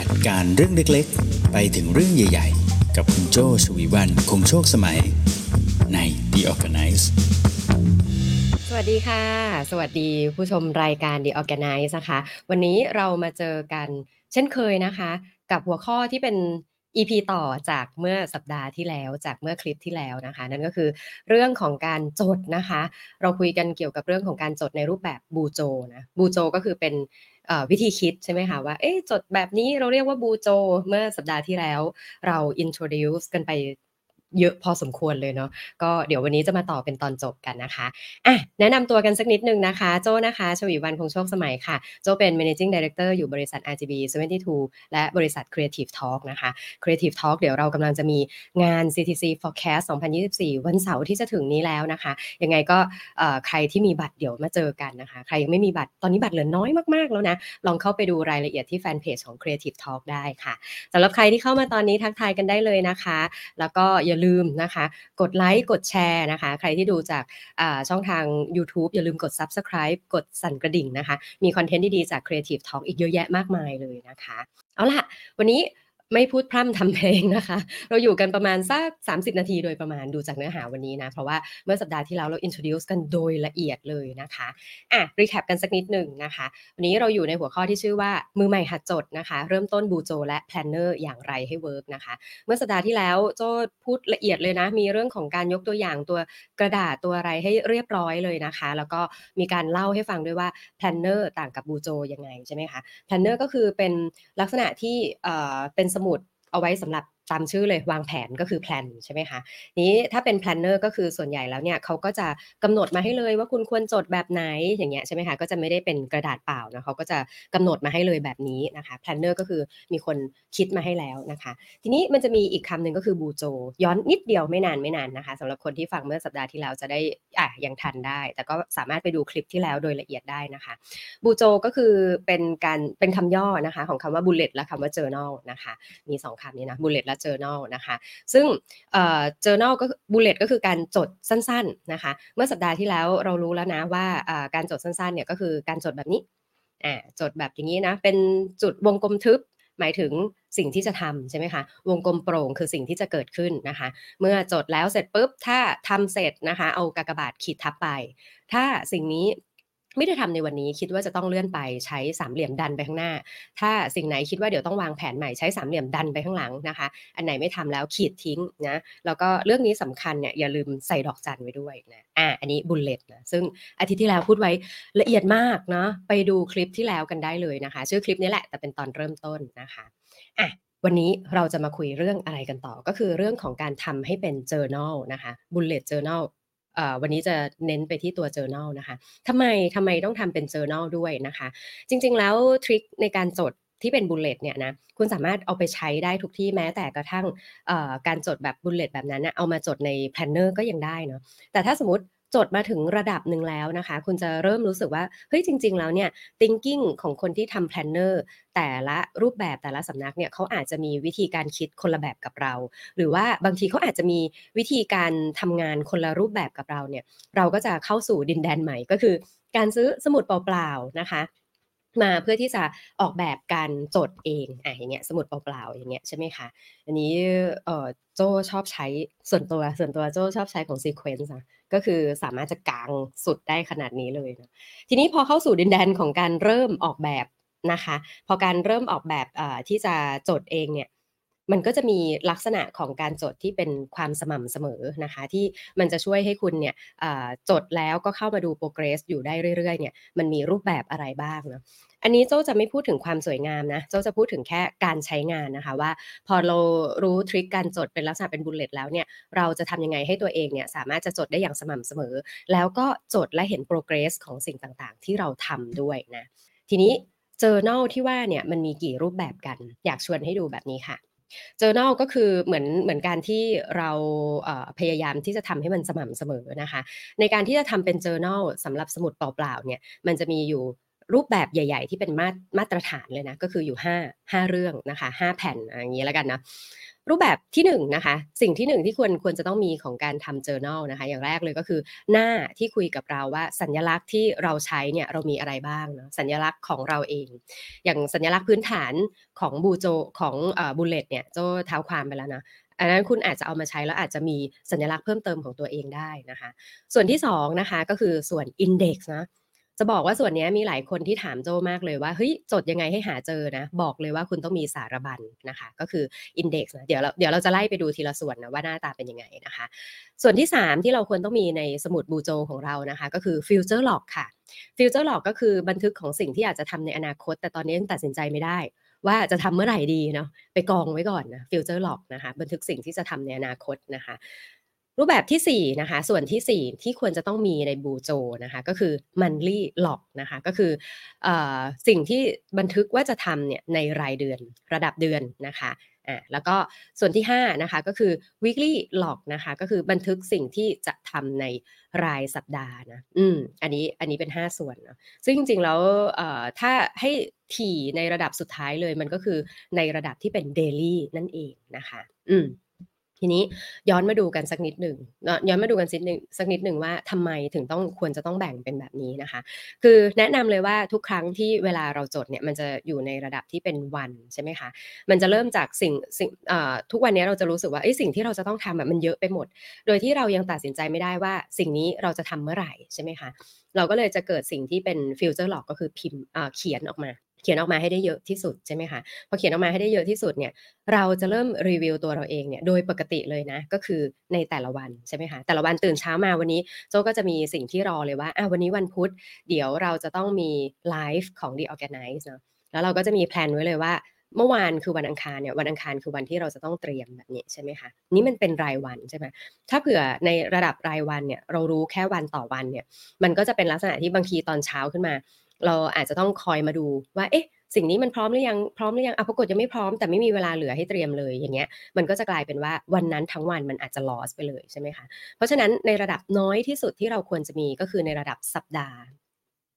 จัดการเรื่องเล็กๆ ไปถึงเรื่องใหญ่ๆ กับคุณโจชวีวันคงโชคสมัยใน The Organize สวัสดีค่ะ สวัสดีผู้ชมรายการ The Organize นะคะ วันนี้เรามาเจอกันเช่นเคยนะคะ กับหัวข้อที่เป็น EP ต่อจากเมื่อสัปดาห์ที่แล้วจากเมื่อคลิปที่แล้วนะคะ นั่นก็คือเรื่องของการจดนะคะ เราคุยกันเกี่ยวกับเรื่องของการจดในรูปแบบบูโจนะบูโจก็คือเป็น วิธีคิดใช่ไหมคะว่าเอ๊ะจดแบบนี้เราเรียกว่าบูโจ เมื่อสัปดาห์ที่แล้วเรา introduce กันไป เยอะพอสมควรเลยเนาะก็เดี๋ยววันนี้จะมาต่อเป็นตอนจบกันนะคะอะแนะนำตัวกันสักนิดนึงนะคะ โจนะคะชวีวันคงโชคสมัยค่ะ โจเป็น managing director อยู่บริษัท RGB 72 และบริษัท Creative Talk นะคะ Creative Talk เดี๋ยวเรากำลังจะมีงาน CTC Forecast 2024 วันเสาร์ที่จะถึงนี้แล้วนะคะ ยังไงก็ใครที่มีบัตรเดี๋ยวมาเจอกันนะคะ ใครยังไม่มีบัตรตอนนี้บัตรเหลือน้อยมากๆแล้วนะ ลองเข้าไปดูรายละเอียดที่แฟนเพจของ Creative Talk ได้ค่ะสำหรับใครที่เข้ามาตอนนี้ทักทายกันได้เลยนะคะ แล้วก็อย่าลืมนะคะ กดไลค์กดแชร์นะคะ ใครที่ดูจากช่องทาง YouTube อย่าลืมกด Subscribe กดสั่นกระดิ่งนะคะ มีคอนเทนต์ดีๆจาก Creative Talk อีกเยอะแยะมากมายเลยนะคะ เอาล่ะ วันนี้ ไม่พูดพร่ำทำเพลงนะคะ เราอยู่กันประมาณสัก 30 นาทีโดยประมาณดูจากเนื้อหาวันนี้นะ เพราะว่าเมื่อสัปดาห์ที่แล้วเรา introduce กันโดยละเอียดเลยนะคะอะ recap กันสักนิดหนึ่งนะคะ วันนี้เราอยู่ในหัวข้อที่ชื่อว่ามือใหม่หัดจดนะคะ เริ่มต้น BUJO และ planner อย่างไรให้ work นะคะ เมื่อสัปดาห์ที่แล้วโจ้พูดละเอียดเลยนะ มีเรื่องของการยกตัวอย่างตัวกระดาษตัวอะไรให้เรียบร้อยเลยนะคะ แล้วก็มีการเล่าให้ฟังด้วยว่า planner ต่างกับ BUJO ยังไงใช่ไหมคะ planner ก็คือเป็นลักษณะที่เอ่อเป็นสมุดเอาไว้สำหรับ ตามชื่อเลยวางแผนก็คือ plan ใช่ไหมคะนี้ถ้าเป็น planner ก็คือส่วนใหญ่แล้วเนี่ยเขาก็จะกำหนดมาให้เลยว่าคุณควรจดแบบไหนอย่างเงี้ยใช่ไหมคะก็จะไม่ได้เป็นกระดาษเปล่านะเขาก็จะกำหนดมาให้เลยแบบนี้นะคะ planner ก็คือมีคนคิดมาให้แล้วนะคะ ทีนี้มันจะมีอีกคำหนึ่งก็คือบูโจ ย้อนนิดเดียวไม่นานไม่นานนะคะสำหรับคนที่ฟังเมื่อสัปดาห์ที่แล้วจะได้อะยังทันได้ แต่ก็สามารถไปดูคลิปที่แล้วโดยละเอียดได้นะคะบูโจก็คือเป็นการเป็นคำย่อนะคะของคำว่า bullet และคำว่า journal นะคะมีสองคำนี้นะ bullet และ journal นะคะ ซึ่งเอ่อ journal ก็ bullet ก็คือการจดสั้นๆนะคะ เมื่อสัปดาห์ที่แล้วเรารู้แล้วนะว่าการจดสั้นๆเนี่ยก็คือการจดแบบนี้อ่าจดแบบอย่างนี้นะ เป็นจุดวงกลมทึบหมายถึงสิ่งที่จะทำใช่ไหมคะ วงกลมโปร่งคือสิ่งที่จะเกิดขึ้นนะคะ เมื่อจดแล้วเสร็จปุ๊บ ถ้าทำเสร็จนะคะ เอากากบาทขีดทับไป ถ้าสิ่งนี้ ไม่ได้ทำในวันนี้คิดว่าจะต้องเลื่อนไปใช้สามเหลี่ยมดันไปข้างหน้า ถ้าสิ่งไหนคิดว่าเดี๋ยวต้องวางแผนใหม่ใช้สามเหลี่ยมดันไปข้างหลังนะคะ อันไหนไม่ทำแล้วขีดทิ้งนะแล้วก็เรื่องนี้สำคัญเนี่ยอย่าลืมใส่ดอกจันไว้ด้วยนะอ่าอันนี้บุลเลตนะซึ่งอาทิตย์ที่แล้วพูดไว้ละเอียดมากเนาะไปดูคลิปที่แล้วกันได้เลยนะคะ ชื่อคลิปนี้แหละแต่เป็นตอนเริ่มต้นนะคะอะวันนี้เราจะมาคุยเรื่องอะไรกันต่อก็คือเรื่องของการทำให้เป็น journal นะคะ bullet journal วันนี้จะเน้นไปที่ตัว journal นะคะทำไมทำไมต้องทำเป็น journal ด้วยนะคะ จริง ๆ แล้ว trick ในการจดที่เป็น bullet เนี่ยนะคุณสามารถเอาไปใช้ได้ทุกที่แม้แต่กระทั่งการจดแบบ bullet แบบนั้นนะเอามาจดใน planner ก็ยังได้เนาะแต่ถ้าสมมติ จดมาถึงระดับหนึ่งแล้วนะคะ คุณจะเริ่มรู้สึกว่าเฮ้ยจริง ๆ แล้วเนี่ย thinking ของคนที่ทำ planner แต่ละรูปแบบแต่ละสำนักเนี่ยเขาอาจจะมีวิธีการคิดคนละแบบกับเรา หรือว่าบางทีเขาอาจจะมีวิธีการทำงานคนละรูปแบบกับเราเนี่ย เราก็จะเข้าสู่ดินแดนใหม่ก็คือ การซื้อสมุดเปล่าๆนะคะ มาเพื่อที่จะออกแบบการจดเองอะอย่างเงี้ยสมุดเปล่าๆอย่างเงี้ยใช่ไหมคะอันนี้เอ่อโจชอบใช้ส่วนตัวส่วนตัวโจชอบใช้ของ Sequence อะก็คือสามารถจะกางสุดได้ขนาดนี้เลยนะทีนี้พอเข้าสู่ดินแดนของการเริ่มออกแบบนะคะ พอการเริ่มออกแบบเอ่อที่จะจดเองเนี่ย มันก็จะมีลักษณะของการจดที่เป็นความสม่ำเสมอนะคะ ที่มันจะช่วยให้คุณเนี่ยจดแล้วก็เข้ามาดู progress อยู่ได้เรื่อยๆเนี่ยมันมีรูปแบบอะไรบ้างเนาะอันนี้โจ้จะไม่พูดถึงความสวยงามนะโจ้จะพูดถึงแค่การใช้งานนะคะว่า พอเรารู้ trick การจดเป็นลักษณะเป็น bullet แล้วเนี่ยเราจะทำยังไงให้ตัวเองเนี่ยสามารถจะจดได้อย่างสม่ำเสมอ แล้วก็จดและเห็น progress ของสิ่งต่างๆ ที่เราทำด้วยนะทีนี้ journal ที่ว่าเนี่ยมันมีกี่รูปแบบกัน อยากชวนให้ดูแบบนี้ค่ะ journal ก็คือเหมือนเหมือนการที่เราพยายามที่จะทำให้มันสม่ำเสมอนะคะ ในการที่จะทำเป็น journal สำหรับสมุดเปล่าๆเนี่ยมันจะมีอยู่ รูปแบบใหญ่ ๆ ที่เป็นมามาตรฐานเลยนะก็คืออยู่5 5เรื่องนะคะ5แผ่นอย่างนี้แล้วกันนะรูปแบบที่1นนะคะสิ่งที่ 1 ที่ควรควรจะต้องมีของการทำ journal นะคะอย่างแรกเลยก็คือหน้าที่คุยกับเราว่าสัญลักษณ์ที่เราใช้เนี่ยเรามีอะไรบ้างเนาะสัญลักษณ์ของเราเอง อย่างสัญลักษณ์พื้นฐานของบูโจของบูเลตเนี่ยโจเท้าความไปแล้วนะอันนั้นคุณอาจจะเอามาใช้แล้วอาจจะมีสัญลักษณ์เพิ่มเติมของตัวเองได้นะคะ ส่วนที่2นะคะก็คือส่วน index นะ จะบอกว่าส่วนนี้มีหลายคนที่ถามโจมากเลยว่าเฮ้ยจดยังไงให้หาเจอนะ บอกเลยว่าคุณต้องมีสารบัญนะคะ ก็คือ index นะเดี๋ยวเราเดี๋ยวเราจะไล่ไปดูทีละส่วนนะว่าหน้าตาเป็นยังไงนะคะ ส่วนที่ 3 ที่เราควรต้องมีในสมุดบูโจของเรานะคะ ก็คือ future log ค่ะ future log ก็คือบันทึกของสิ่งที่อาจจะทำในอนาคต แต่ตอนนี้ยังตัดสินใจไม่ได้ว่าจะทำเมื่อไหร่ดีเนาะไปกองไว้ก่อนนะ future log นะคะ บันทึกสิ่งที่จะทำในอนาคตนะคะ รูปแบบที่ 4 นะคะ ส่วนที่ 4 ที่ควรจะต้องมีในบูโจนะคะ ก็คือ monthly log นะคะ ก็คืออสิ่งที่บันทึกว่าจะทำเนี่ยในรายเดือนระดับเดือนนะคะอ่าแล้วก็ส่วนที่ 5 นะคะ ก็คือ weekly log นะคะ ก็คือบันทึกสิ่งที่จะทำในรายสัปดาห์นะอืมอันนี้อันนี้เป็น 5 ส่วนนะซึ่งจริงๆแล้วถ้าให้ถี่ในระดับสุดท้ายเลยมันก็คือในระดับที่เป็น daily นั่นเองนะคะ อืม ทีนี้ย้อนมาดูกันสักนิดหนึ่งย้อนมาดูกันสักนิดสักนิดหนึ่งว่าทำไมถึงต้องควรจะต้องแบ่งเป็นแบบนี้นะคะ คือแนะนำเลยว่าทุกครั้งที่เวลาเราจดเนี่ยมันจะอยู่ในระดับที่เป็นวันใช่ไหมคะมันจะเริ่มจากสิ่งสิ่งทุกวันนี้เราจะรู้สึกว่าไอ้สิ่งที่เราจะต้องทำแบบมันเยอะไปหมด โดยที่เรายังตัดสินใจไม่ได้ว่าสิ่งนี้เราจะทำเมื่อไหร่ใช่ไหมคะเราก็เลยจะเกิดสิ่งที่เป็น future log ก็คือพิมพ์เขียนออกมา เขียนออกมาให้ได้เยอะที่สุดใช่ไหมคะพอเขียนออกมาให้ได้เยอะที่สุดเนี่ยเราจะเริ่มรีวิวตัวเราเองเนี่ยโดยปกติเลยนะก็คือในแต่ละวันใช่ไหมคะแต่ละวันตื่นเช้ามาวันนี้โจ้ก็จะมีสิ่งที่รอเลยว่าอะวันนี้วันพุธเดี๋ยวเราจะต้องมีไลฟ์ของ The Organize เนาะแล้วเราก็จะมีแพลนไว้เลยว่าเมื่อวานคือวันอังคารเนี่ยวันอังคารคือวันที่เราจะต้องเตรียมแบบนี้ใช่ไหมคะนี่มันเป็นรายวันใช่ไหมถ้าเผื่อในระดับรายวันเนี่ยเรารู้แค่วันต่อวันเนี่ยมันก็จะเป็นลักษณะที่บางทีตอนเช้าขึ้นมา เราอาจจะต้องคอยมาดูว่าเอ๊ะสิ่งนี้มันพร้อมหรือยังพร้อมหรือยังอะปรากฏยังไม่พร้อมแต่ไม่มีเวลาเหลือให้เตรียมเลยอย่างเงี้ยมันก็จะกลายเป็นว่าวันนั้นทั้งวันมันอาจจะ loss ไปเลยใช่ไหมคะเพราะฉะนั้นในระดับน้อยที่สุดที่เราควรจะมีก็คือในระดับสัปดาห์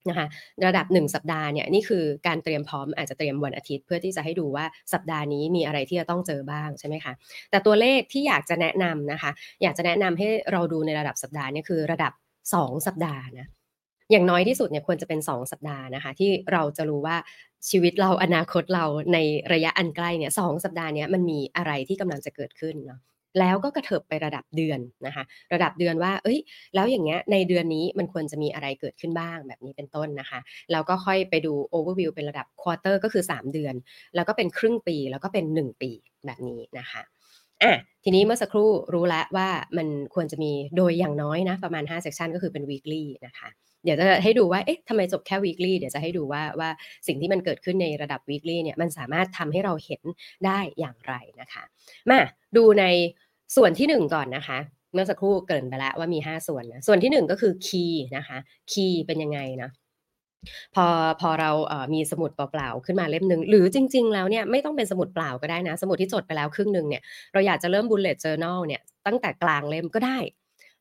นะคะระดับ 1 สัปดาห์เนี่ยนี่คือการเตรียมพร้อมอาจจะเตรียมวันอาทิตย์เพื่อที่จะให้ดูว่าสัปดาห์นี้มีอะไรที่จะต้องเจอบ้างใช่ไหมคะแต่ตัวเลขที่อยากจะแนะนำนะคะ อยากจะแนะนำให้เราดูในระดับสัปดาห์นี่คือระดับ 2 สัปดาห์นะ อย่างน้อยที่สุดเนี่ยควรจะเป็น 2 สัปดาห์นะคะ ที่เราจะรู้ว่าชีวิตเราอนาคตเราในระยะอันใกล้เนี่ยสสัปดาห์นี้มันมีอะไรที่กำลังจะเกิดขึ้นเนาะแล้วก็กระเถิบไประดับเดือนนะคะ ระดับเดือนว่า เอ้ย แล้วอย่างเงี้ยในเดือนนี้มันควรจะมีอะไรเกิดขึ้นบ้างแบบนี้เป็นต้นนะคะแล้วก็ค่อยไปดู overview เป็นระดับควอเตอร์ก็คือ 3 เดือน แล้วก็เป็นครึ่งปีแล้วก็เป็น 1 ปีแบบนี้นะคะอะทีนี้เมื่อสักครู่รู้แล้วว่ามันควรจะมีโดยอย่างน้อยนะประมาณ5 section ก็คือเป็น weekly นะคะ เดี๋ยวจะให้ดูว่าเอ๊ะทำไมจบแค่ weekly เดี๋ยวจะให้ดูว่าว่าสิ่งที่มันเกิดขึ้นในระดับ weekly เนี่ยมันสามารถทำให้เราเห็นได้อย่างไรนะคะ มาดูในส่วนที่ 1 ก่อนนะคะเมื่อสักครู่เกินไปแล้วว่ามี 5 ส่วนนะส่วนที่ 1 ก็คือ key นะคะ key เป็นยังไงนะพอพอเราเมีสมุดเปล่าๆขึ้นมาเล่มหนึ่งหรือจริง ๆ แล้วเนี่ยไม่ต้องเป็นสมุดเปล่าก็ได้นะ สมุดที่จดไปแล้วครึ่งหนึ่งเนี่ยเราอยากจะเริ่ม bullet journal เนี่ยตั้งแต่กลางเล่มก็ได้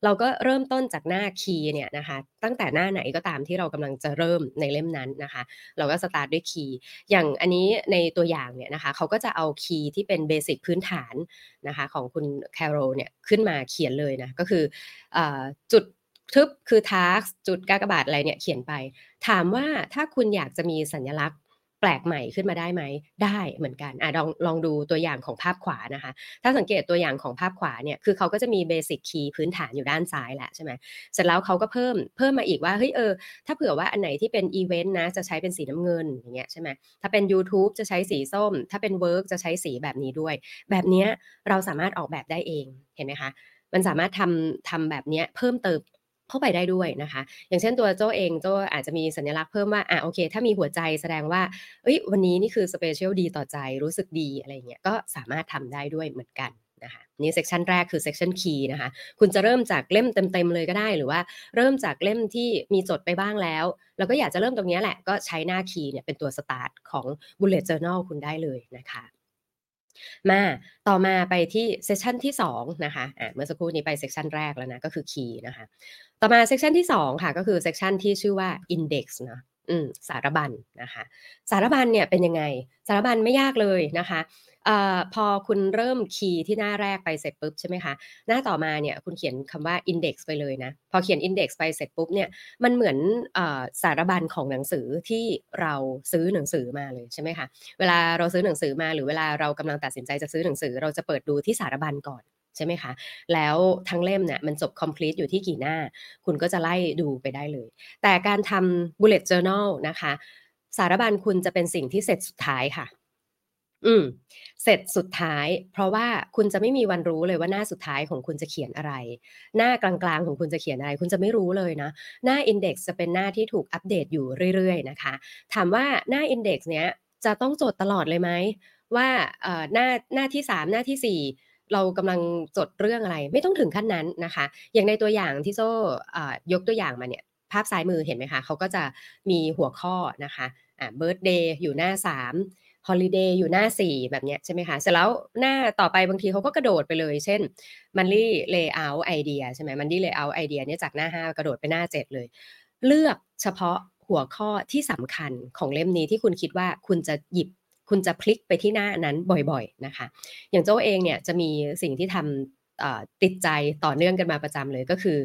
เราก็เริ่มต้นจากหน้าคีย์เนี่ยนะคะ ตั้งแต่หน้าไหนก็ตามที่เรากำลังจะเริ่มในเล่มนั้นนะคะ เราก็สตาร์ทด้วย key อย่างอันนี้ในตัวอย่างเนี่ยนะคะเขาก็จะเอา key ที่เป็น basic พื้นฐานนะคะของคุณ Carroll เนี่ยขึ้นมาเขียนเลยนะก็คืออจุดทึบคือ task จุดกากบาทอะไรเนี่ยเขียนไป ถามว่าถ้าคุณอยากจะมีสัญลักษณ์แปลกใหม่ขึ้นมาได้ไหมได้เหมือนกันอะลองลองดูตัวอย่างของภาพขวานะคะ ถ้าสังเกตตัวอย่างของภาพขวาเนี่ยคือเขาก็จะมี basic key พื้นฐานอยู่ด้านซ้ายแหละใช่ไหมเสร็จแล้วเขาก็เพิ่มเพิ่มมาอีกว่าเฮ้ยเออถ้าเผื่อว่าอันไหนที่เป็นอีเวนต์นะจะใช้เป็นสีน้ำเงินอย่างเงี้ยใช่ไหมถ้าเป็น YouTube จะใช้สีส้ม ถ้าเป็น work จะใช้สีแบบนี้ด้วย แบบนี้เราสามารถออกแบบได้เองเห็นไหมคะมันสามารถทำทำแบบนี้เพิ่มเติม เข้าไปได้ด้วยนะคะ อย่างเช่นตัวโจ้เองโจ้อาจจะมีสัญลักษณ์เพิ่มว่าอะโอเค ถ้ามีหัวใจแสดงว่าเอ้ยวันนี้นี่คือ special ดีต่อใจรู้สึกดีอะไรเงี้ยก็สามารถทำได้ด้วยเหมือนกันนะคะนี่ section แรกคือ section key นะคะคุณจะเริ่มจากเล่มเต็มๆเลยก็ได้ หรือว่าเริ่มจากเล่มที่มีจดไปบ้างแล้ว แล้วก็อยากจะเริ่มตรงนี้แหละก็ใช้หน้า key เนี่ยเป็นตัวสตาร์ทของ bullet journal คุณได้เลยนะคะ มาต่อมาไปที่ section ที่2นะคะเมื่อสักครู่นี้ไป section แรกแล้วนะก็คือ key นะคะต่อมา section ที่2ค่ะก็คือ section ที่ชื่อว่า index นะ อืมสารบัญนะคะ สารบัญเนี่ยเป็นยังไง สารบัญไม่ยากเลยนะคะอพอคุณเริ่มคีย์ที่หน้าแรกไปเสร็จปุ๊บใช่ไหมคะ หน้าต่อมาเนี่ยคุณเขียนคำว่า index ไปเลยนะ พอเขียน index ไปเสร็จปุ๊บเนี่ยมันเหมือนอสารบัญของหนังสือที่เราซื้อหนังสือมาเลยใช่ไหมคะ เวลาเราซื้อหนังสือมาหรือเวลาเรากำลังตัดสินใจจะซื้อหนังสือ เราจะเปิดดูที่สารบัญก่อน ใช่ไหมคะ แล้วทั้งเล่มเนี่ยมันจบ complete อยู่ที่กี่หน้า คุณก็จะไล่ดูไปได้เลย แต่การทำ bullet journal นะคะ สารบัญคุณจะเป็นสิ่งที่เสร็จสุดท้ายค่ะ อืม เสร็จสุดท้าย เพราะว่าคุณจะไม่มีวันรู้เลยว่าหน้าสุดท้ายของคุณจะเขียนอะไร หน้ากลางๆของคุณจะเขียนอะไร คุณจะไม่รู้เลยนะ หน้า index จะเป็นหน้าที่ถูกอัปเดตอยู่เรื่อยๆ นะคะ ถามว่าหน้า index เนี้ยจะต้องจดตลอดเลยไหมว่าเอ่อหน้าหน้าที่ 3 หน้าที่ 4 เรากำลังจดเรื่องอะไร ไม่ต้องถึงขั้นนั้นนะคะ อย่างในตัวอย่างที่โจ้ยกตัวอย่างมาเนี่ยภาพซ้ายมือเห็นไหมคะเขาก็จะมีหัวข้อนะคะอ่า birthday อยู่หน้า3 holiday อยู่หน้า 4 แบบเนี้ยใช่ไหมคะเสร็จแล้วหน้าต่อไปบางทีเขาก็กระโดดไปเลย เช่น monthly layout idea ใช่ไหม monthly layout idea เนี่ยจากหน้า 5 กระโดดไปหน้า 7 เลย เลือกเฉพาะหัวข้อที่สำคัญของเล่มนี้ที่คุณคิดว่าคุณจะหยิบ คุณจะพลิกไปที่หน้านั้นบ่อยๆนะคะ อย่างโจ้เองเนี่ยจะมีสิ่งที่ทำติดใจต่อเนื่องกันมาประจำเลยก็คือ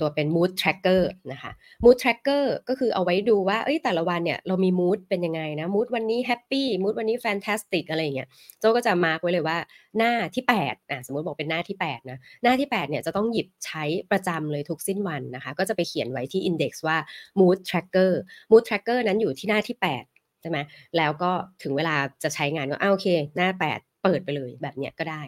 ตัวเป็น mood tracker นะคะ mood tracker ก็คือเอาไว้ดูว่าเอ้ยแต่ละวันเนี่ยเรามี mood เป็นยังไงนะ mood วันนี้ happy mood วันนี้ fantastic อะไรอย่างเงี้ยโจก็จะมาร์กไว้เลยว่าหน้าที่8นะสมมติบอกเป็นหน้าที่8นะหน้าที่8เนี่ยจะต้องหยิบใช้ประจำเลยทุกสิ้นวันนะคะ ก็จะไปเขียนไว้ที่ index ว่า mood tracker mood tracker นั้นอยู่ที่หน้าที่ 8 ช่ไหมแล้วก็ถึงเวลาจะใช้งานก็อ้าโอเค หน้า 8 เปิดไปเลยแบบเนี้ยก็ได้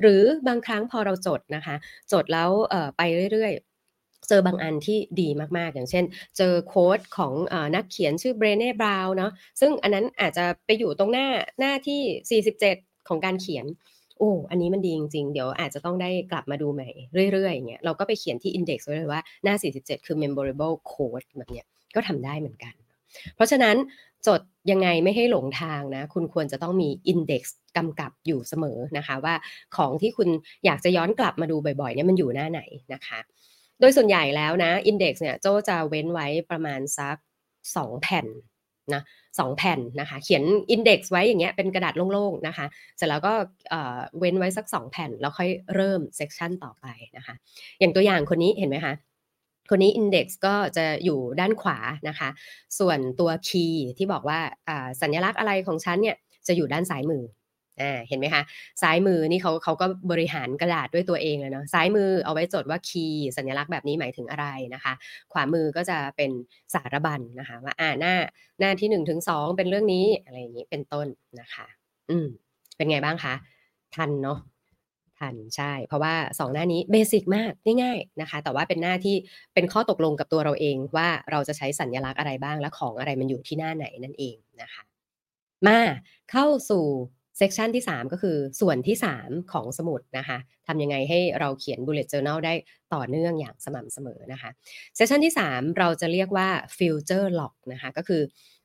หรือบางครั้งพอเราจดนะคะ จดแล้วไปเรื่อยๆเจอบางอันที่ดีมาก ๆ อย่างเช่น เจอโค้ดของอนักเขียนชื่อเบรเน่บราวน์เนาะซึ่งอันนั้นอาจจะไปอยู่ตรงหน้าหน้าที่ 47 ของการเขียน โอ้อันนี้มันดีจริง ๆ เดี๋ยวอาจจะต้องได้กลับมาดูใหม่เรื่อยๆอย่างเงี้ยเราก็ไปเขียนที่ index ไว้เลยว่าหน้า 47 คือ memorable code แบบเนี้ยก็ทำได้เหมือนกัน เพราะฉะนั้น จดยังไงไม่ให้หลงทางนะ คุณควรจะต้องมี index กซ์กำกับอยู่เสมอนะคะว่าของที่คุณอยากจะย้อนกลับมาดูบ่อยๆเนี่ยมันอยู่หน้าไหนนะคะ โดยส่วนใหญ่แล้วนะ index เนี่ยโจจะเว้นไว้ประมาณสัก 2 แผ่นนะสองแผ่นนะคะเขียน index ไว้อย่างเงี้ยเป็นกระดาษโล่งๆนะคะเสร็จแล้วก็เว้นไว้สัก 2 แผ่น แล้วค่อยเริ่มเซสชันต่อไปนะคะ อย่างตัวอย่างคนนี้เห็นไหมคะ คนนี้ Index ก็จะอยู่ด้านขวานะคะ ส่วนตัว Key ที่บอกว่าสัญลักษณ์อะไรของฉันเนี่ยจะอยู่ด้านซ้ายมืออ่าเห็นไหมคะซ้ายมือนี่เขาเขาก็บริหารกระดาษด้วยตัวเองเลยเนาะซ้ายมือเอาไว้จดว่า Key สัญลักษณ์แบบนี้หมายถึงอะไรนะคะ ขวามือก็จะเป็นสารบัญนนะคะ ว่าอ่าหน้าหน้าที่1นถึงสองเป็นเรื่องนี้อะไรอย่างนี้เป็นต้นนะคะ อืมเป็นไงบ้างคะ ทันเนาะ ทันใช่ เพราะว่า 2 หน้านี้ basic มากง่ายๆนะคะ แต่ว่าเป็นหน้าที่เป็นข้อตกลงกับตัวเราเองว่าเราจะใช้สัญลักษณ์อะไรบ้างและของอะไรมันอยู่ที่หน้าไหนนั่นเองนะคะ มาเข้าสู่ section ที่ 3 ก็คือส่วนที่ 3 ของสมุดนะคะทำยังไงให้เราเขียน bullet journal ได้ต่อเนื่องอย่างสม่ำเสมอนะคะ section ที่ 3 เราจะเรียกว่า future log นะคะก็คือ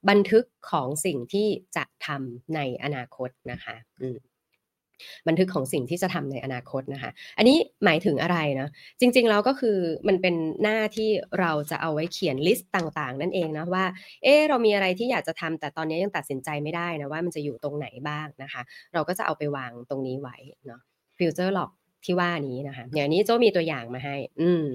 บันทึกของสิ่งที่จะทำในอนาคตนะคะอืม บันทึกของสิ่งที่จะทำในอนาคตนะคะ อันนี้หมายถึงอะไรนะจริงๆแล้วก็คือมันเป็นหน้าที่เราจะเอาไว้เขียน list ต่างๆ นั่นเองนะว่า เออเรามีอะไรที่อยากจะทำแต่ตอนนี้ยังตัดสินใจไม่ได้นะว่ามันจะอยู่ตรงไหนบ้างนะคะ เราก็จะเอาไปวางตรงนี้ไว้เนาะ future log ที่ว่านี้นะคะอย่างนี้โจ้มีตัวอย่างมาให้ อืม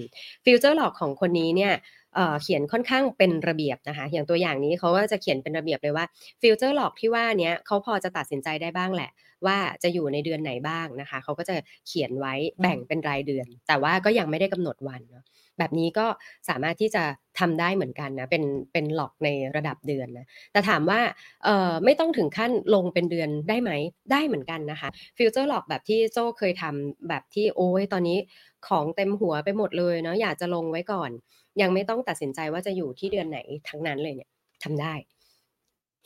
future log ของคนนี้เนี่ยเขียนค่อนข้างเป็นระเบียบนะคะ อย่างตัวอย่างนี้เขาก็จะเขียนเป็นระเบียบเลยว่า future log ที่ว่านี้เขาพอจะตัดสินใจได้บ้างแหละ ว่าจะอยู่ในเดือนไหนบ้างนะคะ เขาก็จะเขียนไว้แบ่งเป็นรายเดือน แต่ว่าก็ยังไม่ได้กำหนดวันเนาะแบบนี้ก็สามารถที่จะทำได้เหมือนกันนะเป็นเป็น log ในระดับเดือนนะแต่ถามว่าเอ่อไม่ต้องถึงขั้นลงเป็นเดือนได้ไหมได้เหมือนกันนะคะ future log แบบที่โจ้เคยทำแบบที่โอ้ยตอนนี้ของเต็มหัวไปหมดเลยเนาะอยากจะลงไว้ก่อน ยังไม่ต้องตัดสินใจว่าจะอยู่ที่เดือนไหนทั้งนั้นเลยเนี่ยทำได้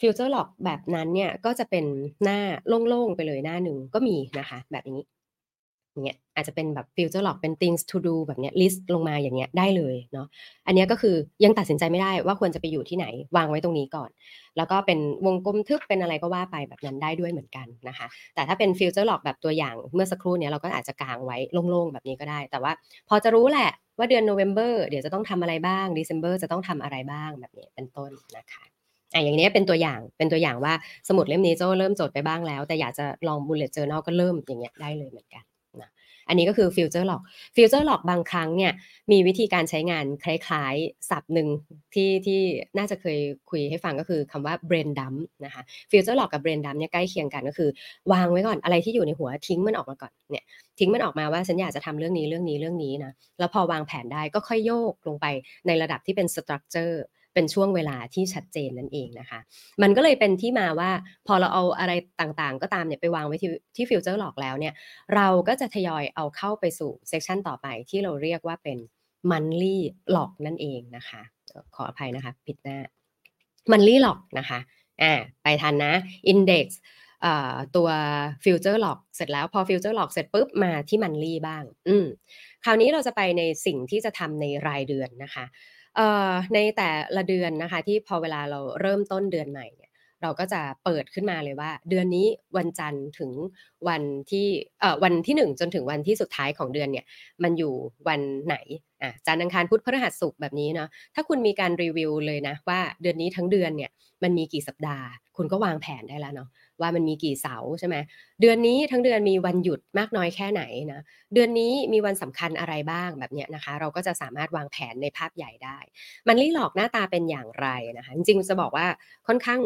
future log แบบนั้นเนี่ยก็จะเป็นหน้าโล่งๆไปเลยหน้าหนึ่งก็มีนะคะ แบบนี้อย่างเงี้ยอาจจะเป็นแบบ future log เป็น things to do แบบเนี้ย list ลงมาอย่างเงี้ยได้เลยเนาะอันนี้ก็คือยังตัดสินใจไม่ได้ว่าควรจะไปอยู่ที่ไหน วางไว้ตรงนี้ก่อน แล้วก็เป็นวงกลมทึบเป็นอะไรก็ว่าไปแบบนั้นได้ด้วยเหมือนกันนะคะ แต่ถ้าเป็นฟิวเจอร์หลอกแบบตัวอย่างเมื่อสักครู่เนี้ยเราก็อาจจะกางไว้โล่งๆแบบนี้ก็ได้ แต่ว่าพอจะรู้แหละว่าเดือนโนเวม ber เดี๋ยวจะต้องทำอะไรบ้าง December จะต้องทำอะไรบ้างแบบนี้เป็นต้นนะคะ อะอย่างนี้เป็นตัวอย่างเป็นตัวอย่างว่าสมุดเล่มนี้โจเริ่มจดไปบ้างแล้ว แต่อยากจะลอง bullet journal ก็เริ่มอย่างเงี้ยได้เลยเหมือนกันนะอันนี้ก็คือ future lock future lock บางครั้งเนี่ยมีวิธีการใช้งานคล้ายๆศัพท์หนึ่งที่ที่น่าจะเคยคุยให้ฟังก็คือคำว่า brain dump นะคะ future lock กับ brain dump เนี่ยใกล้เคียงกันก็คือ วางไว้ก่อนอะไรที่อยู่ในหัวทิ้งมันออกมาก่อนเนี่ยทิ้งมันออกมาว่าฉันอยากจะทำเรื่องนี้เรื่องนี้เรื่องนี้นะแล้วพอวางแผนได้ก็ค่อยโยกลงไปในระดับที่เป็น structure เป็นช่วงเวลาที่ชัดเจนนั่นเองนะคะ มันก็เลยเป็นที่มาว่าพอเราเอาอะไรต่างๆ ก็ตามเนี่ยไปวางไว้ที่ที่ฟิวเจอร์หลอกแล้วเนี่ยเราก็จะทยอยเอาเข้าไปสู่เซสชันต่อไปที่เราเรียกว่าเป็น monthly หลอกนั่นเองนะคะ ขออภัยนะคะปิดหน้า monthly หลอกนะคะอ่าไปทันนะ index ตัว future log เสร็จแล้วพอ future log เสร็จปุ๊บมาที่ monthly บ้าง อืมคราวนี้เราจะไปในสิ่งที่จะทำในรายเดือนนะคะ ในแต่ละเดือนนะคะ ที่พอเวลาเราเริ่มต้นเดือนใหม่เนี่ยเราก็จะเปิดขึ้นมาเลยว่า เดือนนี้วันจันทร์ถึงวันที่เอ่อวันที่ 1 จนถึงวันที่สุดท้ายของเดือนเนี่ยมันอยู่วันไหนอะจันทร์อังคารพุธพฤหัสศุกร์แบบนี้เนาะถ้าคุณมีการรีวิวเลยนะว่าเดือนนี้ทั้งเดือนเนี่ยมันมีกี่สัปดาห์ คุณก็วางแผนได้แล้วเนาะ ว่ามันมีกี่เสาใช่ไหมเดือนนี้ทั้งเดือนมีวันหยุดมากน้อยแค่ไหนนะเดือนนี้มีวันสำคัญอะไรบ้างแบบเนี้ยนะคะ เราก็จะสามารถวางแผนในภาพใหญ่ได้ มันลี่หลอกหน้าตาเป็นอย่างไรนะคะ จริงๆจะบอกว่าค่อนข้าง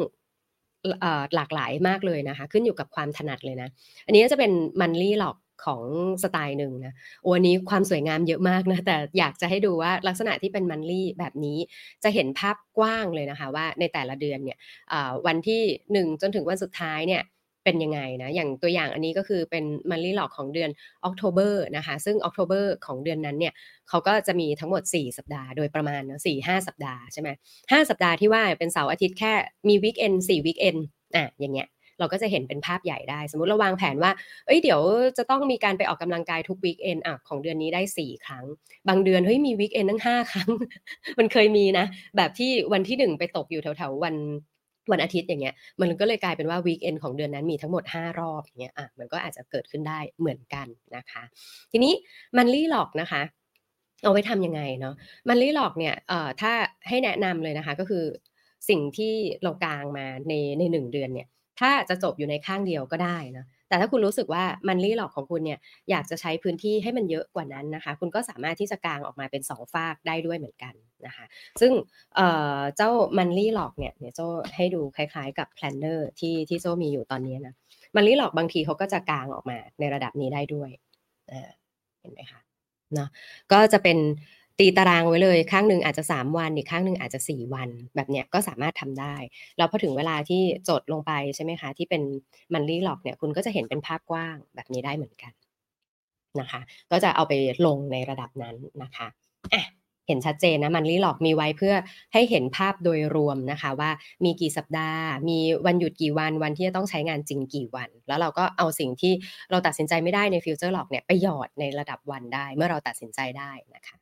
หลากหลายมากเลยนะคะ ขึ้นอยู่กับความถนัดเลยนะ อันนี้จะเป็นมันลี่หลอก ของสไตล์หนึ่งนะโอ้ันนี้ความสวยงามเยอะมากนะ แต่อยากจะให้ดูว่าลักษณะที่เป็นมันลี่แบบนี้จะเห็นภาพกว้างเลยนะคะว่าในแต่ละเดือนเนี่ยวันที่ 1 จนถึงวันสุดท้ายเนี่ยเป็นยังไงนะ อย่างตัวอย่างอันนี้ก็คือเป็นมันลี่หลอกของเดือนออกโทเบอร์นะคะ ซึ่งออกโทเบอร์ของเดือนนั้นเนี่ยเขาก็จะมีทั้งหมด 4 สัปดาห์ โดยประมาณเนาะสี่ห้าสัปดาห์ใช่ไหมห้าสัปดาห์ที่ว่าเป็นเสาร์อาทิตย์แค่มี weekend สี่ weekend อะอย่างเงี้ย เราก็จะเห็นเป็นภาพใหญ่ได้ สมมุติเราวางแผนว่าเอ้ยเดี๋ยวจะต้องมีการไปออกกำลังกายทุก weekend อะของเดือนนี้ได้ 4 ครั้ง บางเดือนเฮ้ยมี weekend ตั้ง 5 ครั้ง มันเคยมีนะ แบบที่วันที่ 1 ไปตกอยู่แถวๆวันวันอาทิตย์อย่างเงี้ยมันก็เลยกลายเป็นว่า weekend ของเดือนนั้นมีทั้งหมด 5 รอบอย่างเงี้ยอะมันก็อาจจะเกิดขึ้นได้เหมือนกันนะคะ ทีนี้ monthly log นะคะเอาไว้ทำยังไงเนาะ monthly log เนี่ยเอ่อถ้าให้แนะนำเลยนะคะก็คือสิ่งที่เรากางมาในในหนึ่งเดือนเนี่ย ถ้าจะจบอยู่ในข้างเดียวก็ได้นะแต่ถ้าคุณรู้สึกว่า monthly log ของคุณเนี่ยอยากจะใช้พื้นที่ให้มันเยอะกว่านั้นนะคะ คุณก็สามารถที่จะกางออกมาเป็น 2 ฟากได้ด้วยเหมือนกันนะคะ ซึ่งเจ้า monthly log เนี่ยเนี่ยโจให้ดูคล้ายๆกับ planner ที่ที่โจมีอยู่ตอนนี้นะ monthly log บางทีเขาก็จะกางออกมาในระดับนี้ได้ด้วยเห็นไหมคะเนาะก็จะเป็น ตีตารางไว้เลยข้างหนึ่งอาจจะ 3 วันอีกข้างหนึ่งอาจจะ 4 วัน แบบเนี้ยก็สามารถทำได้แล้วพอถึงเวลาที่จดลงไปใช่ไหมคะ ที่เป็นมันลี่หลอกเนี่ยคุณก็จะเห็นเป็นภาพกว้างแบบนี้ได้เหมือนกันนะคะ ก็จะเอาไปลงในระดับนั้นนะคะอะเห็นชัดเจนนะมันลี่หลอกมีไว้เพื่อให้เห็นภาพโดยรวมนะคะ ว่ามีกี่สัปดาห์ มีวันหยุดกี่วันวันที่จะต้องใช้งานจริงกี่วัน แล้วเราก็เอาสิ่งที่เราตัดสินใจไม่ได้ในฟิวเจอร์หลอกเนี่ยไปหยอดในระดับวันได้ เมื่อเราตัดสินใจได้นะคะ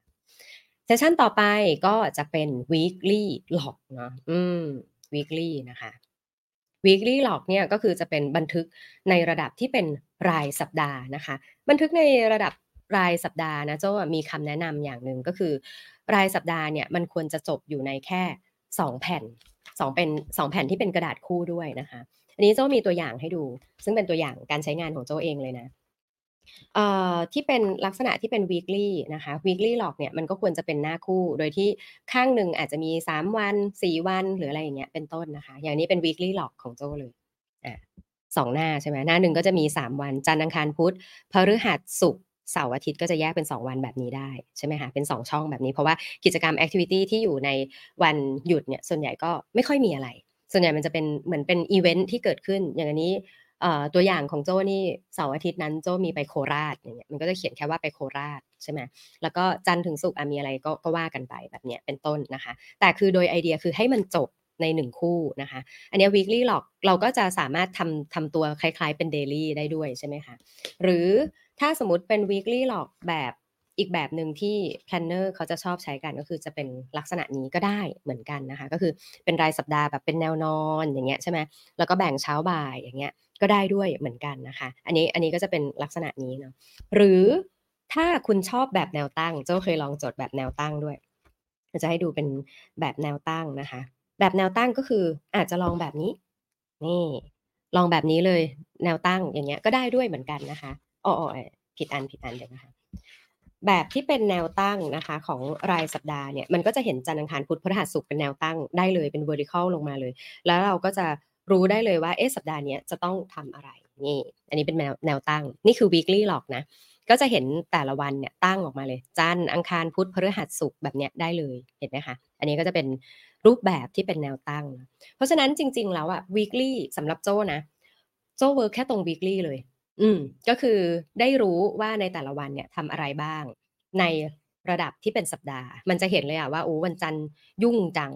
ซสชันต่อไปก็จะเป็น weekly log เนาะอืม weekly นะคะ weekly log เนี่ยก็คือจะเป็นบันทึกในระดับที่เป็นรายสัปดาห์นะคะ บันทึกในระดับรายสัปดาห์นะเจ้ามีคำแนะนำอย่างหนึ่งก็คือ รายสัปดาห์เนี่ยมันควรจะจบอยู่ในแค่ 2 แผ่น2เป็น2แผ่นที่เป็นกระดาษคู่ด้วยนะคะ อันนี้โจ้ามีตัวอย่างให้ดู ซึ่งเป็นตัวอย่างการใช้งานของโจ้เองเลยนะ เอ่อที่เป็นลักษณะที่เป็น weekly นะคะ weekly log เนี่ยมันก็ควรจะเป็นหน้าคู่ โดยที่ข้างหนึ่งอาจจะมี 3 วัน 4 วัน หรืออะไรอย่างเงี้ยเป็นต้นนะคะ อย่างนี้เป็น weekly log ของโจเลยอ่าสองหน้าใช่ไหมหน้าหนึ่งก็จะมี 3 วัน จันทร์อังคารพุธพฤหัสศุกร์เสาร์อาทิตย์ก็จะแยกเป็น 2 วันแบบนี้ได้ใช่ไหมคะเป็น 2 ช่องแบบนี้เพราะว่ากิจกรรม activity ที่อยู่ในวันหยุดเนี่ยส่วนใหญ่ก็ไม่ค่อยมีอะไร ส่วนใหญ่มันจะเป็นเหมือนเป็นอีเวนท์ที่เกิดขึ้นอย่างนี้ ตัวอย่างของโจ้นี่เสาร์อาทิตย์นั้นโจ้มีไปโคราชอย่างเงี้ยมันก็จะเขียนแค่ว่าไปโคราชใช่ไหมแล้วก็จันทร์ถึงศุกร์มีอะไรก็ก็ว่ากันไปแบบเนี้ยเป็นต้นนะคะ แต่คือโดยไอเดียคือให้มันจบในหนึ่งคู่นะคะ อันนี้ weekly log เราก็จะสามารถทำทำตัวคล้ายๆเป็น daily ได้ด้วยใช่ไหมคะ หรือถ้าสมมติเป็น weekly log แบบ อีกแบบหนึ่งที่ planner เขาจะชอบใช้กันก็คือจะเป็นลักษณะนี้ก็ได้เหมือนกันนะคะ ก็คือเป็นรายสัปดาห์แบบเป็นแนวนอนอย่างเงี้ยใช่ไหมแล้วก็แบ่งเช้าบ่ายอย่างเงี้ยก็ได้ด้วยเหมือนกันนะคะ อันนี้อันนี้ก็จะเป็นลักษณะนี้เนาะหรือถ้าคุณชอบแบบแนวตั้งโจ้เคยลองจดแบบแนวตั้งด้วยจะให้ดูเป็นแบบแนวตั้งนะคะ แบบแนวตั้งก็คืออาจจะลองแบบนี้นี่ลองแบบนี้เลยแนวตั้งอย่างเงี้ยก็ได้ด้วยเหมือนกันนะคะอ๋อผิดอันผิดอันเดี๋ยวนะคะ แบบที่เป็นแนวตั้งนะคะของรายสัปดาห์เนี่ยมันก็จะเห็นจันทร์อังคารพุธพฤหัสศุกร์เป็นแนวตั้งได้เลยเป็น vertical ลงมาเลย แล้วเราก็จะรู้ได้เลยว่าเอ๊ะสัปดาห์นี้จะต้องทำอะไรนี่อันนี้เป็นแนวแนวตั้ง นี่คือ weekly log นะ ก็จะเห็นแต่ละวันเนี่ยตั้งออกมาเลย จันทร์อังคารพุธพฤหัสศุกร์แบบเนี้ยได้เลยเห็นไหมคะอันนี้ก็จะเป็นรูปแบบที่เป็นแนวตั้ง เพราะฉะนั้นจริง ๆ แล้วอะ weekly สำหรับโจ้นะโจ้เวิร์กแค่ตรง weekly เลย อืมก็คือได้รู้ว่าในแต่ละวันเนี่ยทำอะไรบ้าง ในระดับที่เป็นสัปดาห์ มันจะเห็นเลยอะว่าโอ้วันจันทร์ยุ่งจัง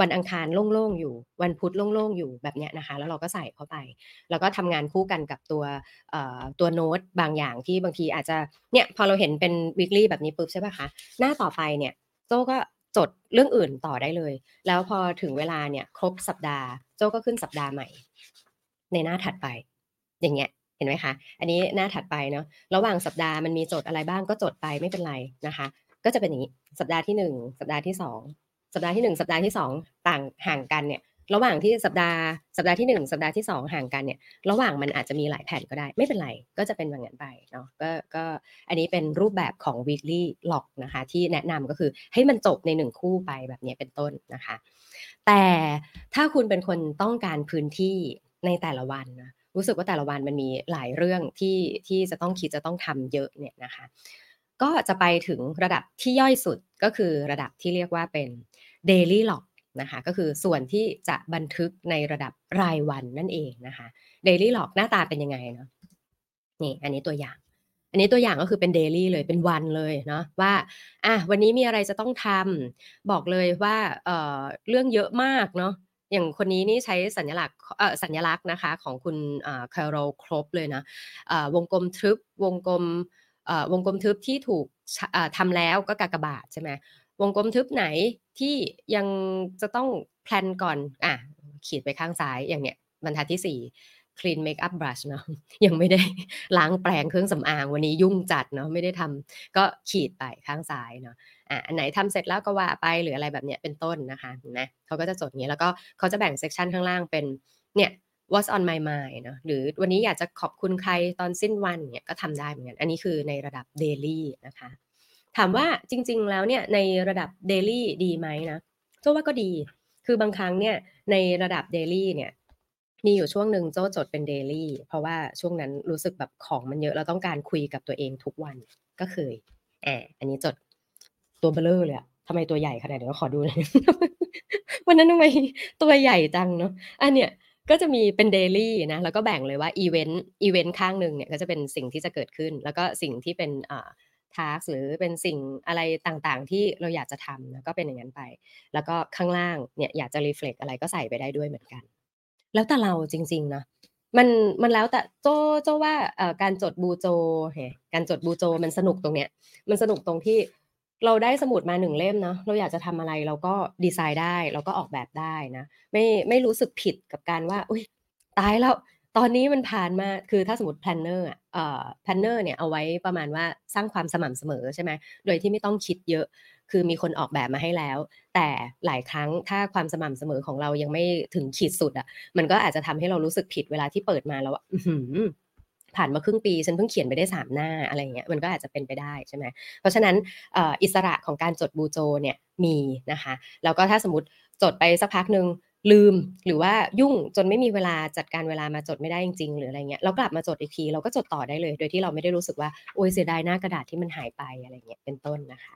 วันอังคารโล่งๆอยู่ วันพุธโล่งๆอยู่แบบเนี้ยนะคะ แล้วเราก็ใส่เข้าไป แล้วก็ทำงานคู่กันกับตัวตัวโน้ตบางอย่างที่บางทีอาจจะเนี่ยพอเราเห็นเป็น weekly แบบนี้ปุ๊บใช่ป่ะคะหน้าต่อไปเนี่ยโจก็จดเรื่องอื่นต่อได้เลย แล้วพอถึงเวลาเนี่ยครบสัปดาห์ โจก็ขึ้นสัปดาห์ใหม่ ในหน้าถัดไป อย่างเงี้ย ห็นไหมคะ อันนี้หน้าถัดไปเนาะ ระหว่างสัปดาห์มันมีโจทย์อะไรบ้างก็จดไปไม่เป็นไรนะคะ ก็จะเป็นอย่างนี้ สัปดาห์ที่ 1 สัปดาห์ที่ 2 สัปดาห์ที่ 1 สัปดาห์ที่ 2 ต่างห่างกันเนี่ย ระหว่างที่สัปดาห์ สัปดาห์ที่ 1 สัปดาห์ที่ 2 ห่างกันเนี่ย ระหว่างมันอาจจะมีหลายแผ่นก็ได้ ไม่เป็นไร ก็จะเป็นแบบนั้นไปเนาะ ก็ ก็ อันนี้เป็นรูปแบบของ weekly log นะคะ ที่แนะนำก็คือให้มันจบใน 1 คู่ไปแบบนี้เป็นต้นนะคะ แต่ถ้าคุณเป็นคนต้องการพื้นที่ในแต่ละวันนะ รู้สึกว่าแต่ละวันมันมีหลายเรื่องที่ที่จะต้องคิดจะต้องทำเยอะเนี่ยนะคะ ก็จะไปถึงระดับที่ย่อยสุดก็คือระดับที่เรียกว่าเป็น daily log นะคะก็คือส่วนที่จะบันทึกในระดับรายวันนั่นเองนะคะ daily log หน้าตาเป็นยังไงเนาะนี่อันนี้ตัวอย่าง อันนี้ตัวอย่างก็คือเป็น daily เลยเป็นวันเลยเนาะว่าอะวันนี้มีอะไรจะต้องทำบอกเลยว่าเอ่อเรื่องเยอะมากเนาะ อย่างคนนี้นี่ใช้สัญลักษณ์สัญลักษณ์นะคะของคุณคาร์โรครบเลยนะวงกลมทึบวงกลมวงกลมทึบที่ถูกทำแล้วก็กากบาทใช่ไหมวงกลมทึบไหนที่ยังจะต้อง plan ก่อนอะขีดไปข้างซ้ายอย่างเนี้ยบรรทัดที่4 clean makeup brush เนาะยังไม่ได้ล้างแปรงเครื่องสำอางวันนี้ยุ่งจัดเนาะไม่ได้ทำก็ขีดไปข้างซ้ายเนาะอะไหนทำเสร็จแล้วก็ว่าไปหรืออะไรแบบเนี้ยเป็นต้นนะคะนะเขาก็จะจดเงี้ยแล้วก็เขาจะแบ่ง section ข้างล่างเป็นเนี่ย what's on my mind เนาะหรือวันนี้อยากจะขอบคุณใครตอนสิ้นวันเนี่ยก็ทำได้เหมือนกัน อันนี้คือในระดับ daily นะคะถามว่าจริง ๆ แล้วเนี่ยในระดับ daily ดีไหมนะโจว่าก็ดี คือบางครั้งเนี่ยในระดับ daily เนี่ย มีอยู่ช่วงหนึ่งโจ้จดเป็น daily เพราะว่าช่วงนั้นรู้สึกแบบของมันเยอะเราต้องการคุยกับตัวเองทุกวันก็เคยแอบอันนี้จดตัวเบ้อเร่อเลยอะทำไมตัวใหญ่ขนาดนี้ขอดูเลยวันนั้นทำไมตัวใหญ่จังเนาะอันเนี้ยก็จะมีเป็น daily นะแล้วก็แบ่งเลยว่า event event ข้างหนึ่งเนี่ยก็จะเป็นสิ่งที่จะเกิดขึ้น แล้วก็สิ่งที่เป็นอ่าtask หรือเป็นสิ่งอะไรต่างๆ ที่เราอยากจะทำนะก็เป็นอย่างนั้นไป แล้วก็ข้างล่างเนี่ยอยากจะ reflect อะไรก็ใส่ไปได้ด้วยเหมือนกัน แล้วแต่เราจริง ๆ นะมันมันแล้วแต่โจโจว่าเอ่อการจด bujo เฮ้ยการจด bujo มันสนุกตรงเนี้ย มันสนุกตรงที่เราได้สมุดมาหนึ่งเล่มเนาะเราอยากจะทำอะไรเราก็ดีไซน์ได้เราก็ออกแบบได้นะไม่ไม่รู้สึกผิดกับการว่าอุ้ยตายแล้วตอนนี้มันผ่านมาคือถ้าสมมติ planner อะplanner เนี่ยเอาไว้ประมาณว่าสร้างความสม่ำเสมอใช่ไหมโดยที่ไม่ต้องคิดเยอะ คือมีคนออกแบบมาให้แล้ว แต่หลายครั้งถ้าความสม่ำเสมอของเรายังไม่ถึงขีดสุดอะ มันก็อาจจะทำให้เรารู้สึกผิดเวลาที่เปิดมาแล้วผ่านมาครึ่งปีฉันเพิ่งเขียนไปได้สามหน้าอะไรเงี้ยมันก็อาจจะเป็นไปได้ใช่ไหมเพราะฉะนั้นอิสระของการจด bujo เนี่ยมีนะคะแล้วก็ถ้าสมมติจดไปสักพักหนึ่งลืมหรือว่ายุ่งจนไม่มีเวลาจัดการเวลามาจดไม่ได้จริงๆ หรืออะไรเงี้ยเรากลับมาจดอีกทีเราก็จดต่อได้เลย โดยที่เราไม่ได้รู้สึกว่าโอ้ยเสียดายหน้ากระดาษที่มันหายไปอะไรเงี้ยเป็นต้นนะคะ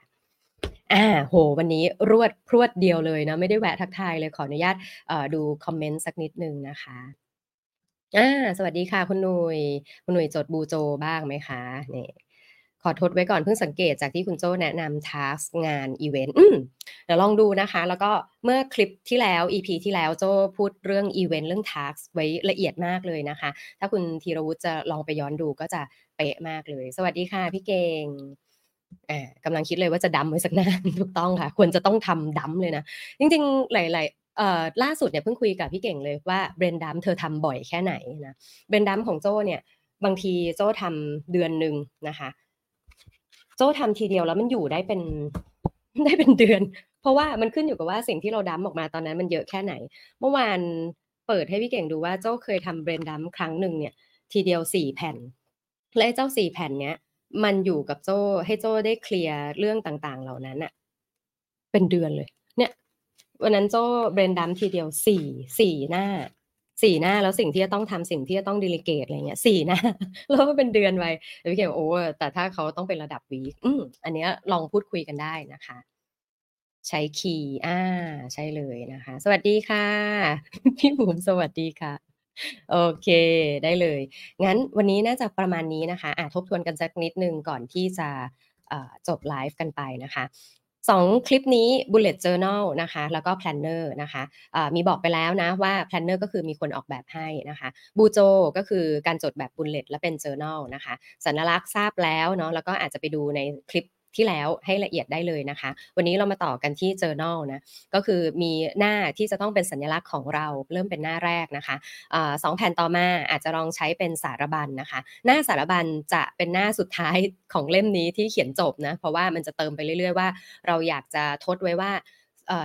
อ่าโห วันนี้รวดพรวดเดียวเลยนะ ไม่ได้แวะทักทายเลยขออนุญาตดูคอมเมนต์สักนิดนึงนะคะอ่าสวัสดีค่ะ คุณหนุยคุณหนุยจด bujo บ้างไหมคะเนี่ยขอทดไว้ก่อนเพิ่งสังเกตจากที่คุณโจแนะนำ task งานอีเวนต์เดี๋ยวลองดูนะคะ แล้วก็เมื่อคลิปที่แล้ว EP ที่แล้วโจพูดเรื่องอีเวนต์เรื่อง task ไว้ละเอียดมากเลยนะคะ ถ้าคุณธีรวุฒิจะลองไปย้อนดูก็จะเป๊ะมากเลย สวัสดีค่ะพี่เก่ง กำลังคิดเลยว่าจะดำไว้สักหน้าถูกต้องค่ะ ควรจะต้องทำดำเลยนะ จริงๆ หลายๆเอ่อล่าสุดเนี่ยเพิ่งคุยกับพี่เก่งเลยว่าเบรนดัมเธอทำบ่อยแค่ไหนนะเบรนดัมของโจ้เนี่ย บางทีโจ้ทำเดือนหนึ่งนะคะ โจ้ทำทีเดียวแล้วมันอยู่ได้เป็นได้เป็นเดือน เพราะว่ามันขึ้นอยู่กับว่าสิ่งที่เราดัมออกมาตอนนั้นมันเยอะแค่ไหน เมื่อวานเปิดให้พี่เก่งดูว่าโจ้เคยทำเบรนดัมครั้งหนึ่งเนี่ย ทีเดียวสี่แผ่นและเจ้าสี่แผ่นเนี้ย มันอยู่กับโจ้ให้โจ้ได้เคลียร์เรื่องต่างๆ เหล่านั้นอะเป็นเดือนเลย เนี่ย วันนั้นโจ้เบรนดัมทีเดียวสี่สี่หน้าสี่หน้าแล้วสิ่งที่จะต้องทำสิ่งที่จะต้องดีลิเกตอะไรเงี้ยสี่หน้าแล้วก็เป็นเดือนไปแล้วพี่เก่งบอกโอ้แต่ถ้าเขาต้องเป็นระดับวีคอืมอันเนี้ยลองพูดคุยกันได้นะคะ ใช้คีย์อ่า ใช่เลยนะคะ สวัสดีค่ะ พี่บุ๋มสวัสดีค่ะ โอเคได้เลย งั้นวันนี้น่าจะประมาณนี้นะคะอะทบทวนกันสักนิดนึงก่อนที่จะจบไลฟ์กันไปนะคะสองคลิปนี้ bullet journal นะคะ แล้วก็ planner นะคะอ่ามีบอกไปแล้วนะว่า planner ก็คือมีคนออกแบบให้นะคะบูโจก็คือการจดแบบ bullet และเป็น journal นะคะ สัญลักษณ์ทราบแล้วเนาะแล้วก็อาจจะไปดูในคลิป ที่แล้วให้ละเอียดได้เลยนะคะ วันนี้เรามาต่อกันที่ journal นะก็คือมีหน้าที่จะต้องเป็นสัญลักษณ์ของเราเริ่มเป็นหน้าแรกนะคะสองแผ่นต่อมาอาจจะลองใช้เป็นสารบัญนะคะ หน้าสารบัญจะเป็นหน้าสุดท้ายของเล่มนี้ที่เขียนจบนะเพราะว่ามันจะเติมไปเรื่อย ๆ ว่า เราอยากจะทดไว้ว่า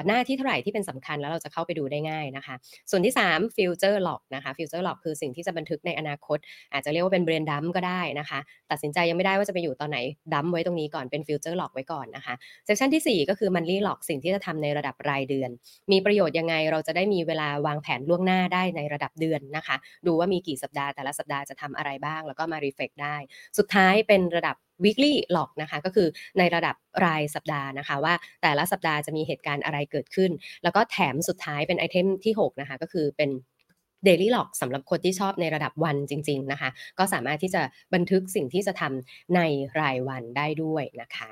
หน้าที่เท่าไหร่ที่เป็นสำคัญแล้วเราจะเข้าไปดูได้ง่ายนะคะ ส่วนที่3 future log นะคะ future log คือสิ่งที่จะบันทึกในอนาคต อาจจะเรียกว่าเป็น brain dump ก็ได้นะคะ ตัดสินใจยังไม่ได้ว่าจะไปอยู่ตอนไหนดัมไว้ตรงนี้ก่อนเป็น future log ไว้ก่อนนะคะ section ที่ 4 ก็คือ monthly log สิ่งที่จะทำในระดับรายเดือน มีประโยชน์ยังไงเราจะได้มีเวลาวางแผนล่วงหน้าได้ในระดับเดือนนะคะ ดูว่ามีกี่สัปดาห์แต่ละสัปดาห์จะทำอะไรบ้าง แล้วก็มา reflect ได้ สุดท้ายเป็นระดับ weekly log นะคะก็คือในระดับรายสัปดาห์นะคะว่าแต่ละสัปดาห์จะมีเหตุการณ์อะไรเกิดขึ้น แล้วก็แถมสุดท้ายเป็นไอเทมที่ 6 นะคะ ก็คือเป็น daily log สำหรับคนที่ชอบในระดับวันจริง ๆนะคะ ก็สามารถที่จะบันทึกสิ่งที่จะทำในรายวันได้ด้วยนะคะ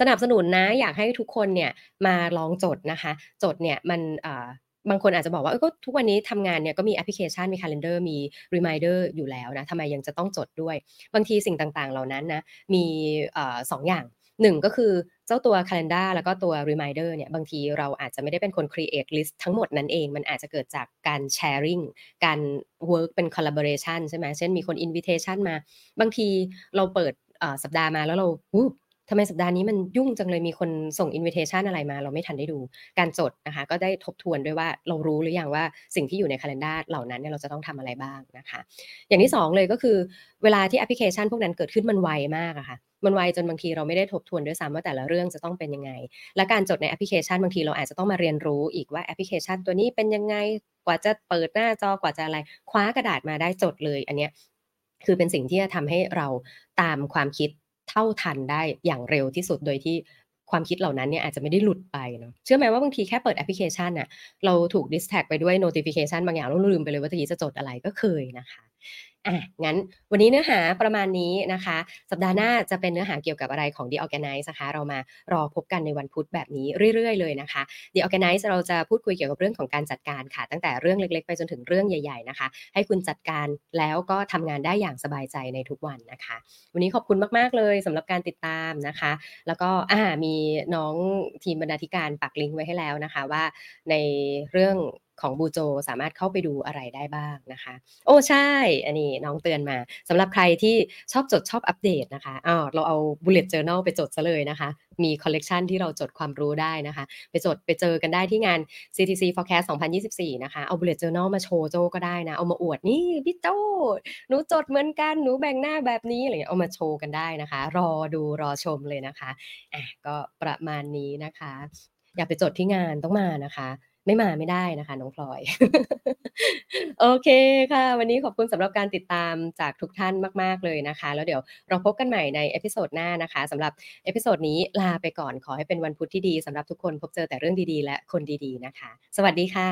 สนับสนุนนะอยากให้ทุกคนเนี่ยมาลองจดนะคะ จดเนี่ยมันเอ่อ บางคนอาจจะบอกว่าเออก็ทุกวันนี้ทำงานเนี่ยก็มีแอปพลิเคชันมี calendar มี reminder อยู่แล้วนะทำไมยังจะต้องจดด้วย บางทีสิ่งต่างๆ เหล่านั้นนะมีสองอย่างหนึ่งก็คือเจ้าตัว calendar แล้วก็ตัว reminder เนี่ยบางทีเราอาจจะไม่ได้เป็นคน create list ทั้งหมดนั้นเอง มันอาจจะเกิดจากการ sharing การ work เป็น collaboration ใช่ไหมเช่นมีคน invitation มา บางทีเราเปิดสัปดาห์มาแล้วเรา ทำไมสัปดาห์นี้มันยุ่งจังเลยมีคนส่ง invitation อะไรมา เราไม่ทันได้ดูการจดนะคะ ก็ได้ทบทวนด้วยว่าเรารู้หรือยังว่าสิ่งที่อยู่ใน calendar เหล่านั้นเนี่ยเราจะต้องทำอะไรบ้างนะคะ อย่างที่สองเลยก็คือเวลาที่แอปพลิเคชันพวกนั้นเกิดขึ้นมันไวมากอะค่ะมันไวจนบางทีเราไม่ได้ทบทวนด้วยซ้ำว่าแต่ละเรื่องจะต้องเป็นยังไง และการจดในแอปพลิเคชันบางทีเราอาจจะต้องมาเรียนรู้อีกว่าแอปพลิเคชันตัวนี้เป็นยังไงกว่าจะเปิดหน้าจอกว่าจะอะไรคว้ากระดาษมาได้จดเลย อันเนี้ยคือเป็นสิ่งที่จะทำให้เราตามความคิด เท่าทันได้อย่างเร็วที่สุดโดยที่ความคิดเหล่านั้นเนี่ยอาจจะไม่ได้หลุดไปเนาะเชื่อไหมว่าบางทีแค่เปิดแอปพลิเคชันน่ะเราถูก distract ไปด้วย notification บางอย่างเราลืมไปเลยว่าตะกี้จะจดอะไรก็เคยนะคะ อะงั้นวันนี้เนื้อหาประมาณนี้นะคะ สัปดาห์หน้าจะเป็นเนื้อหาเกี่ยวกับอะไรของ The Organice นะคะ เรามารอพบกันในวันพุธแบบนี้เรื่อย ๆ เลยนะคะ The Organize เราจะพูดคุยเกี่ยวกับเรื่องของการจัดการค่ะ ตั้งแต่เรื่องเล็กๆ ไปจนถึงเรื่องใหญ่ ๆ นะคะ ให้คุณจัดการแล้วก็ทำงานได้อย่างสบายใจในทุกวันนะคะ วันนี้ขอบคุณมากๆเลยสำหรับการติดตามนะคะ แล้วก็อ่ามีน้องทีมบรรณาธิการปักลิงก์ไว้ให้แล้วนะคะว่าในเรื่อง ของบูโจสามารถเข้าไปดูอะไรได้บ้างนะคะ โอ้ใช่ อันนี้น้องเตือนมาสำหรับใครที่ชอบจดชอบอัปเดตนะคะอ้าวเราเอา bullet journal ไปจดซะเลยนะคะ มีคอลเลกชันที่เราจดความรู้ได้นะคะ ไปจดไปเจอกันได้ที่งาน CTC Forecast 2024 นะคะ เอา bullet journal มาโชว์โจก็ได้นะ เอามาอวดนี่พี่โจหนูจดเหมือนกัน หนูแบ่งหน้าแบบนี้อะไรเงี้ยเอามาโชว์กันได้นะคะ รอดูรอชมเลยนะคะอะก็ประมาณนี้นะคะ อย่าไปจดที่งานต้องมานะคะ ไม่มาไม่ได้นะคะ น้องพลอย โอเคค่ะ วันนี้ขอบคุณสำหรับการติดตามจากทุกท่านมาก ๆ เลยนะคะ แล้วเดี๋ยวเราพบกันใหม่ใน episode หน้านะคะสำหรับ episode นี้ลาไปก่อนขอให้เป็นวันพุธที่ดีสำหรับทุกคนพบเจอแต่เรื่องดีๆ และคนดีๆนะคะ สวัสดีค่ะ